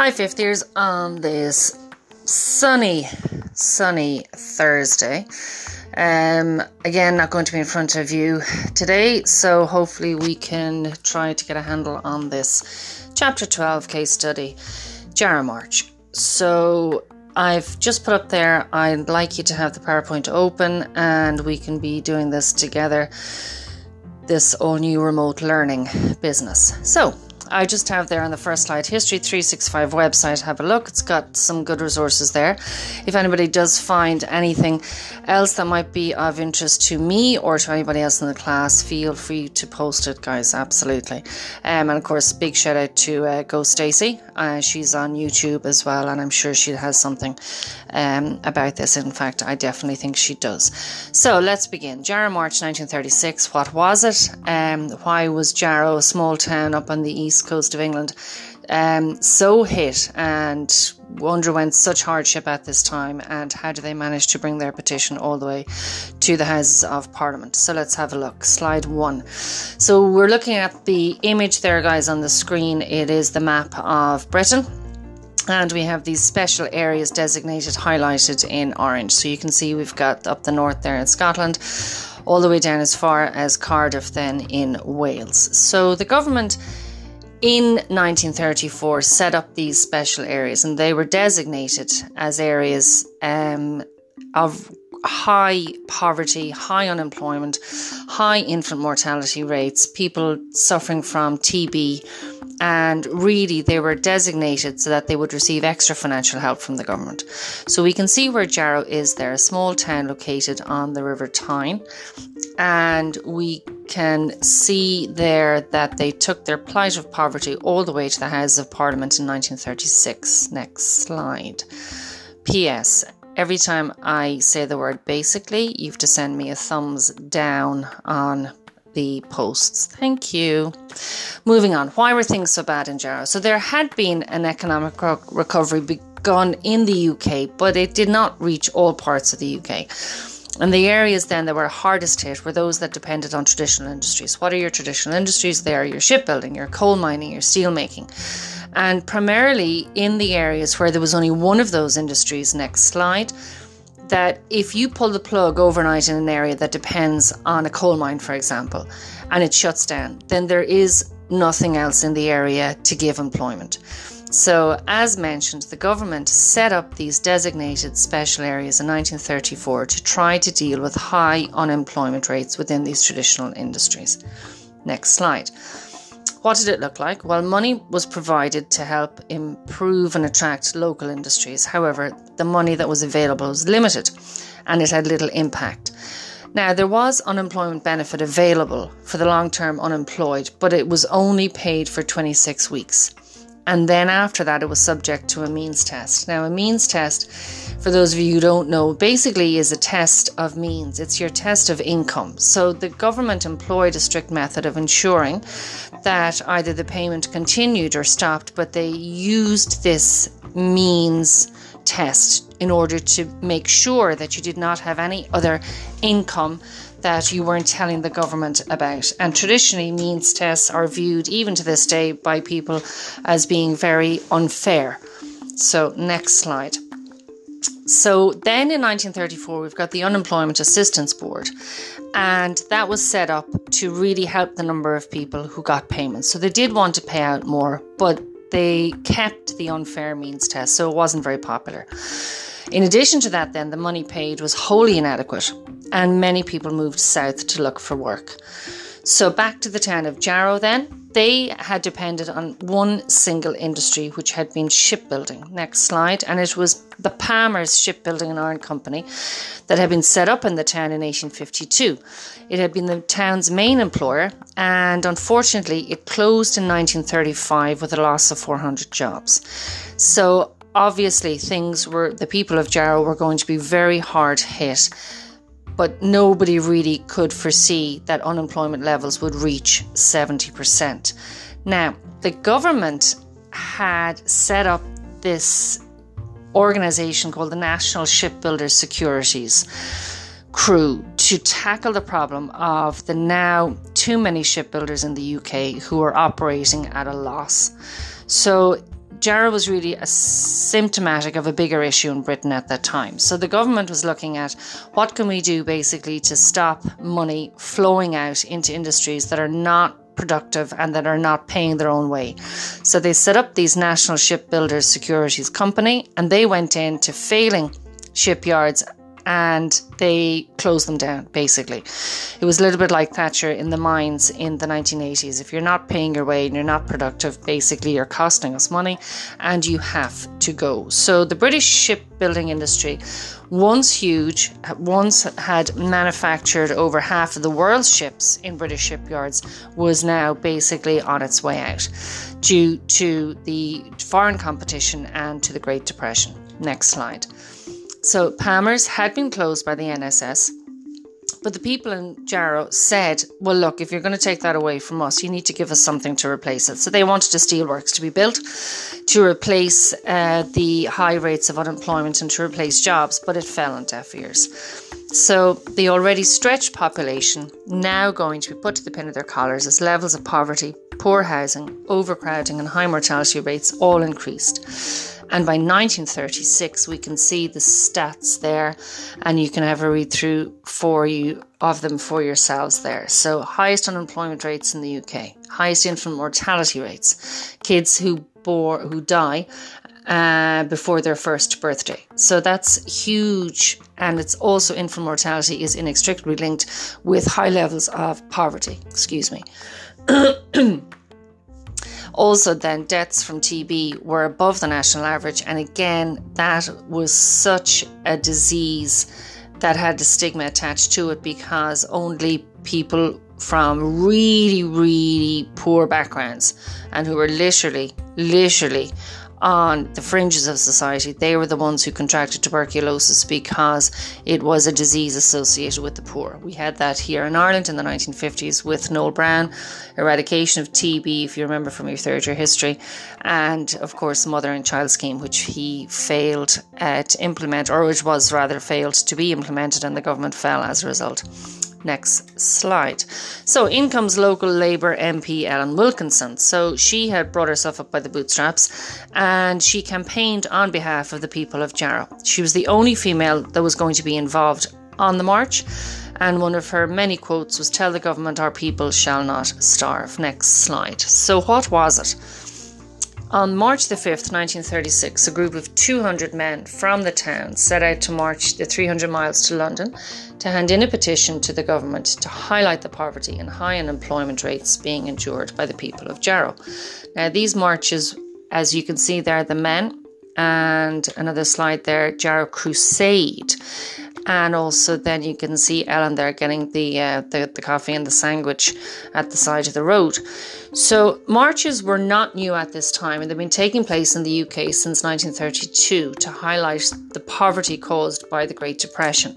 Hi, 50ers, on this sunny, sunny Thursday. Um, again, not going to be in front of you today, so hopefully we can try to get a handle on this chapter 12 case study, Jarrow March. So I've just put up there, I'd like you to have the PowerPoint open and we can be doing this together, this all new remote learning business. So, I just have there on the first slide History 365 website. Have a look. It's got some good resources there. If anybody does find anything else that might be of interest to me or to anybody else in the class, feel free to post it, guys. Absolutely. Um, and of course, big shout out to uh, Go Stacy. Uh, she's on YouTube as well, and I'm sure she has something um, about this. In fact, I definitely think she does. So let's begin. Jarrow, March 1936. What was it? Um, why was Jarrow a small town up on the east? East coast of England, um, so hit and underwent such hardship at this time, and how do they manage to bring their petition all the way to the Houses of Parliament? So let's have a look. Slide one. So we're looking at the image there, guys, on the screen. It is the map of Britain. And we have these special areas designated, highlighted in orange. So you can see we've got up the north there in Scotland, all the way down as far as Cardiff, then in Wales. So the government in 1934 set up these special areas and they were designated as areas um, of high poverty, high unemployment, high infant mortality rates, people suffering from TB and really they were designated so that they would receive extra financial help from the government. So we can see where Jarrow is there, a small town located on the River Tyne, and we can see there that they took their plight of poverty all the way to the House of Parliament in 1936. Next slide. P.S. Every time I say the word basically, you have to send me a thumbs down on the posts. Thank you. Moving on. Why were things so bad in Jarrow? So there had been an economic recovery begun in the UK, but it did not reach all parts of the UK. And the areas then that were hardest hit were those that depended on traditional industries. What are your traditional industries? They are your shipbuilding, your coal mining, your steel making. And primarily in the areas where there was only one of those industries, next slide, that if you pull the plug overnight in an area that depends on a coal mine, for example, and it shuts down, then there is nothing else in the area to give employment. So, as mentioned, the government set up these designated special areas in 1934 to try to deal with high unemployment rates within these traditional industries. Next slide. What did it look like? Well, money was provided to help improve and attract local industries. However, the money that was available was limited and it had little impact. Now, there was unemployment benefit available for the long term unemployed, but it was only paid for 26 weeks. And then after that, it was subject to a means test. Now, a means test, for those of you who don't know, basically is a test of means. It's your test of income. So the government employed a strict method of ensuring that either the payment continued or stopped, but they used this means test in order to make sure that you did not have any other income that you weren't telling the government about. And traditionally, means tests are viewed, even to this day, by people as being very unfair. So, next slide. So, then in 1934, we've got the Unemployment Assistance Board, and that was set up to really help the number of people who got payments. So, they did want to pay out more, but they kept the unfair means test, so it wasn't very popular. In addition to that, then, the money paid was wholly inadequate and many people moved south to look for work. So back to the town of Jarrow then. They had depended on one single industry, which had been shipbuilding. Next slide. And it was the Palmer's Shipbuilding and Iron Company that had been set up in the town in 1852. It had been the town's main employer, and unfortunately, it closed in 1935 with a loss of 400 jobs. So obviously, things were, the people of Jarrow were going to be very hard hit but nobody really could foresee that unemployment levels would reach 70%. Now, the government had set up this organization called the National Shipbuilders Securities Crew to tackle the problem of the now too many shipbuilders in the UK who are operating at a loss. So Jarrow was really a symptomatic of a bigger issue in Britain at that time. So the government was looking at what can we do basically to stop money flowing out into industries that are not productive and that are not paying their own way. So they set up these National Shipbuilders Securities Company and they went into failing shipyards and they closed them down basically. It was a little bit like Thatcher in the mines in the 1980s. If you're not paying your way and you're not productive, basically you're costing us money and you have to go. So the British shipbuilding industry, once huge, once had manufactured over half of the world's ships in British shipyards, was now basically on its way out due to the foreign competition and to the Great Depression. Next slide. So Palmer's had been closed by the NSS. But the people in Jarrow said, well, look, if you're going to take that away from us, you need to give us something to replace it. So they wanted a steelworks to be built to replace uh, the high rates of unemployment and to replace jobs, but it fell on deaf ears. So the already stretched population now going to be put to the pin of their collars as levels of poverty, poor housing, overcrowding, and high mortality rates all increased. And by 1936, we can see the stats there, and you can have a read through for you of them for yourselves there. So, highest unemployment rates in the UK, highest infant mortality rates, kids who bore who die uh, before their first birthday. So that's huge, and it's also infant mortality is inextricably linked with high levels of poverty. Excuse me. Also, then deaths from TB were above the national average, and again, that was such a disease that had the stigma attached to it because only people from really, really poor backgrounds and who were literally, literally on the fringes of society, they were the ones who contracted tuberculosis because it was a disease associated with the poor. We had that here in Ireland in the 1950s with Noel Browne, eradication of TB, if you remember from your third year history, and of course, the Mother and Child Scheme, which he failed uh, to implement, or which was rather failed to be implemented, and the government fell as a result. Next slide. So in comes local Labour MP Ellen Wilkinson. So she had brought herself up by the bootstraps and she campaigned on behalf of the people of Jarrow. She was the only female that was going to be involved on the march. And one of her many quotes was Tell the government our people shall not starve. Next slide. So, what was it? On March the 5th, 1936, a group of 200 men from the town set out to march the 300 miles to London to hand in a petition to the government to highlight the poverty and high unemployment rates being endured by the people of Jarrow. Now, these marches, as you can see there, the men and another slide there, Jarrow Crusade and also then you can see Ellen there getting the, uh, the the coffee and the sandwich at the side of the road. So marches were not new at this time, and they've been taking place in the UK since 1932 to highlight the poverty caused by the Great Depression.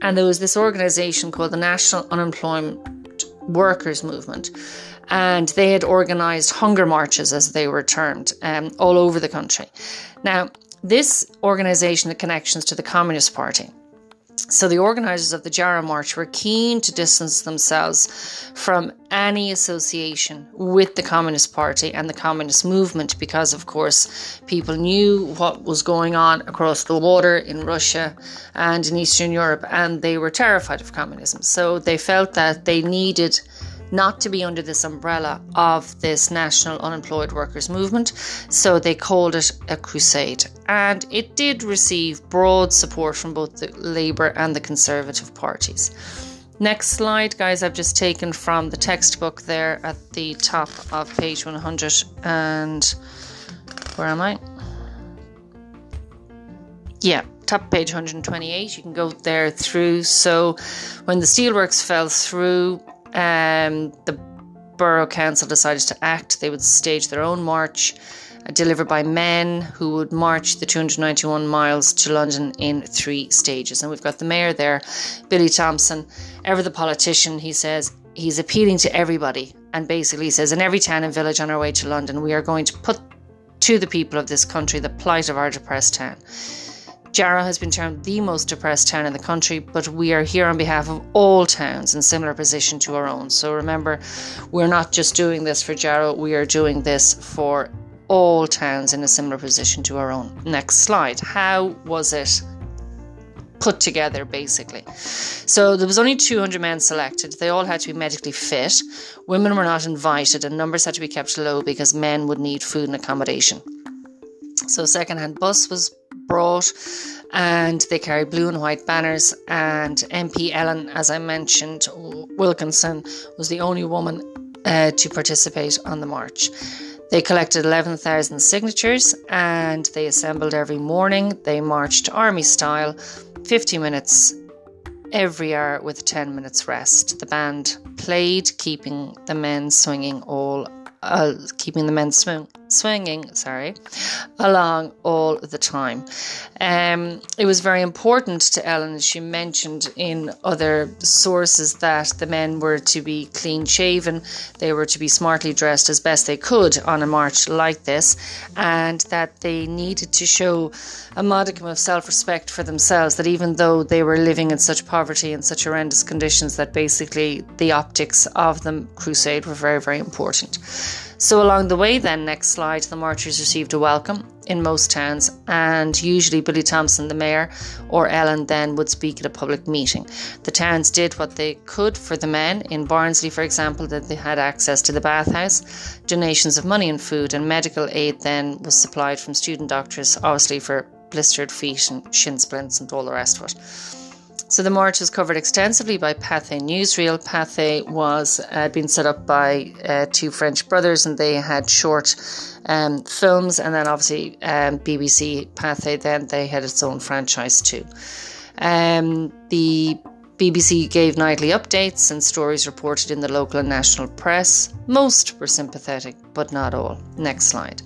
And there was this organisation called the National Unemployment Workers Movement and they had organised hunger marches, as they were termed, um, all over the country. Now, this organisation had connections to the Communist Party. So the organisers of the Jarrow March were keen to distance themselves from any association with the Communist Party and the Communist movement because, of course, people knew what was going on across the water in Russia and in Eastern Europe, and they were terrified of communism. So they felt that they needed not to be under this umbrella of this national unemployed workers movement, so they called it a crusade. And it did receive broad support from both the Labour and the Conservative parties. Next slide, guys, I've just taken from the textbook there at the top of page 100. And where am I? Yeah, top page 128. You can go there through. So, when the steelworks fell through, um, the borough council decided to act. They would stage their own march, uh, delivered by men who would march the 291 miles to London in three stages. And we've got the mayor there, Billy Thompson, ever the politician. He says he's appealing to everybody and basically says, in every town and village on our way to London, we are going to put to the people of this country the plight of our depressed town. Jarrow has been termed the most depressed town in the country, but we are here on behalf of all towns in similar position to our own. So remember, we're not just doing this for Jarrow, we are doing this for all towns in a similar position to our own. Next slide. How was it put together basically. So there was only 200 men selected. They all had to be medically fit. Women were not invited and numbers had to be kept low because men would need food and accommodation. So second-hand bus was brought and they carried blue and white banners and MP Ellen as I mentioned Wilkinson was the only woman uh, to participate on the march. They collected 11,000 signatures and they assembled every morning. They marched army style 50 minutes every hour with 10 minutes rest. The band played, keeping the men swinging all, uh, keeping the men swing, swinging, sorry, along all the time. Um, it was very important to Ellen, she mentioned in other sources, that the men were to be clean shaven, they were to be smartly dressed as best they could on a march like this, and that they needed to show a modicum of self respect for themselves, that even though they were living in such poverty and such horrendous conditions, that basically the optics of the crusade were very, very important. So, along the way, then, next slide, the marchers received a welcome in most towns, and usually Billy Thompson, the mayor, or Ellen then would speak at a public meeting. The towns did what they could for the men. In Barnsley, for example, that they had access to the bathhouse, donations of money and food, and medical aid then was supplied from student doctors, obviously for blistered feet and shin splints and all the rest of it. So the march was covered extensively by Pathé Newsreel. Pathé was uh, being set up by uh, two French brothers, and they had short um, films, and then obviously um, BBC Pathé. Then they had its own franchise too. Um, the BBC gave nightly updates and stories reported in the local and national press. Most were sympathetic, but not all. Next slide.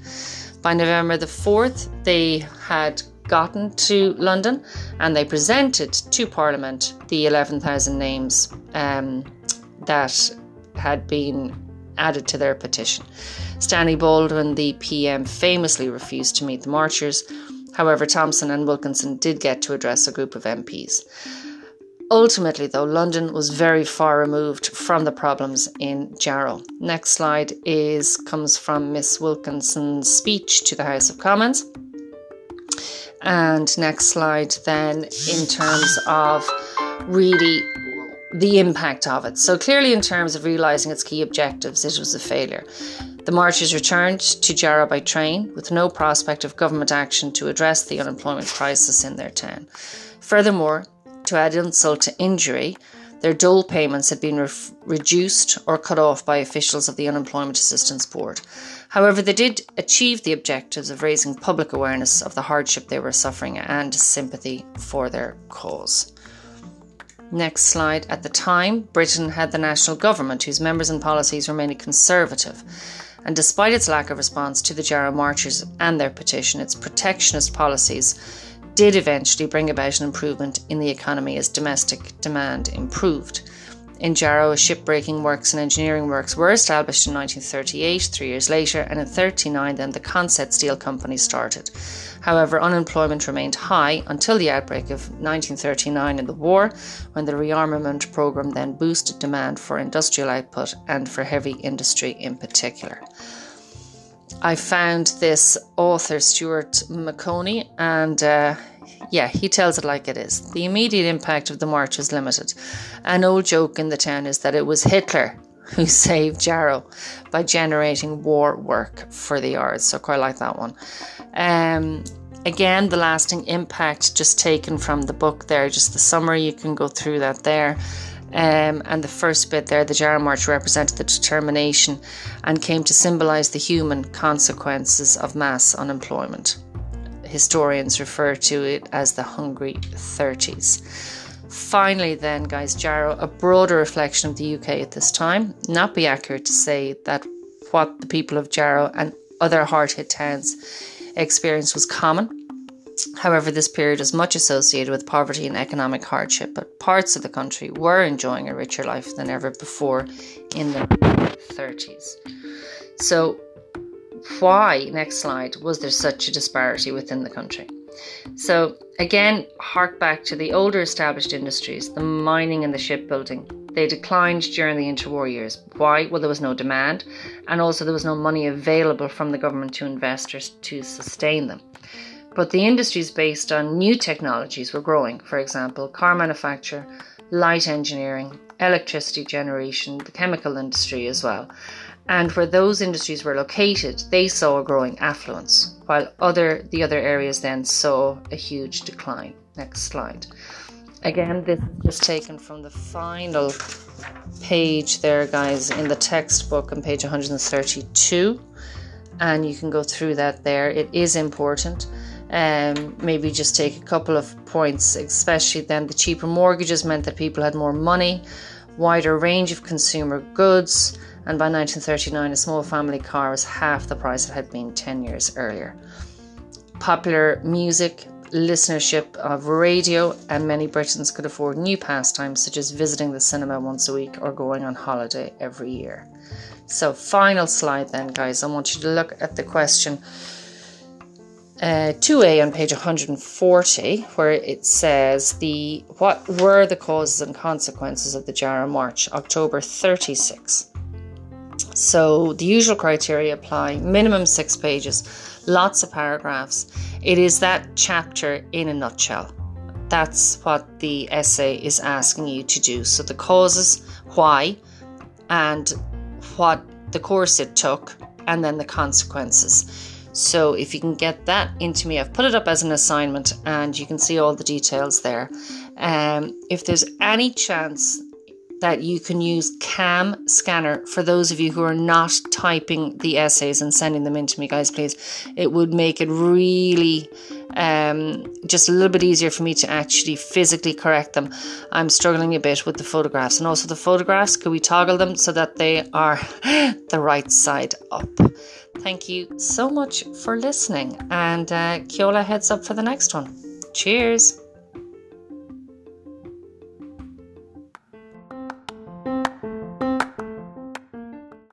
By November the 4th, they had gotten to London and they presented to Parliament the 11,000 names um, that had been added to their petition. Stanley Baldwin, the PM, famously refused to meet the marchers. However, Thompson and Wilkinson did get to address a group of MPs. Ultimately, though, London was very far removed from the problems in Jarrow. Next slide is comes from Miss Wilkinson's speech to the House of Commons. And next slide, then, in terms of really the impact of it. So, clearly, in terms of realising its key objectives, it was a failure. The marchers returned to Jarrow by train with no prospect of government action to address the unemployment crisis in their town. Furthermore, to add insult to injury, their dole payments had been re- reduced or cut off by officials of the Unemployment Assistance Board. However, they did achieve the objectives of raising public awareness of the hardship they were suffering and sympathy for their cause. Next slide. At the time, Britain had the national government, whose members and policies were mainly conservative. And despite its lack of response to the Jarrow marchers and their petition, its protectionist policies did eventually bring about an improvement in the economy as domestic demand improved. In Jarrow, shipbreaking works and engineering works were established in 1938, three years later, and in 1939 then the Consett Steel Company started. However, unemployment remained high until the outbreak of 1939 in the war, when the rearmament program then boosted demand for industrial output and for heavy industry in particular. I found this author, Stuart Maconie, and uh, yeah, he tells it like it is. The immediate impact of the march was limited. An old joke in the town is that it was Hitler who saved Jarrow by generating war work for the Ards. So quite like that one. Um, again, the lasting impact just taken from the book there, just the summary, you can go through that there. Um, and the first bit there, the Jarrow March represented the determination and came to symbolise the human consequences of mass unemployment historians refer to it as the Hungry 30s. Finally, then, guys, Jarrow, a broader reflection of the UK at this time. Not be accurate to say that what the people of Jarrow and other hard hit towns experienced was common. However, this period is much associated with poverty and economic hardship, but parts of the country were enjoying a richer life than ever before in the 30s. So, why, next slide, was there such a disparity within the country? So, again, hark back to the older established industries, the mining and the shipbuilding. they declined during the interwar years. Why? Well, there was no demand, and also there was no money available from the government to investors to sustain them. But the industries based on new technologies were growing, for example, car manufacture, light engineering, electricity generation, the chemical industry as well. And where those industries were located, they saw a growing affluence, while other the other areas then saw a huge decline. Next slide. Again, this is taken from the final page there, guys, in the textbook on page 132. And you can go through that there. It is important. Um, maybe just take a couple of points, especially then the cheaper mortgages meant that people had more money, wider range of consumer goods, and by 1939, a small family car was half the price it had been 10 years earlier. Popular music, listenership of radio, and many Britons could afford new pastimes such as visiting the cinema once a week or going on holiday every year. So, final slide then, guys. I want you to look at the question uh, 2a on page 140, where it says the what were the causes and consequences of the Jarrow March, October 36. So the usual criteria apply: minimum six pages, lots of paragraphs. It is that chapter in a nutshell. That's what the essay is asking you to do. So the causes, why, and what the course it took, and then the consequences. So if you can get that into me, I've put it up as an assignment and you can see all the details there. Um, if there's any chance that you can use CamScanner for those of you who are not typing the essays and sending them in to me, guys, please. It would make it really um, just a little bit easier for me to actually physically correct them. I'm struggling a bit with the photographs and also the photographs. Could we toggle them so that they are the right side up? Thank you so much for listening, and uh, heads up for the next one. Cheers.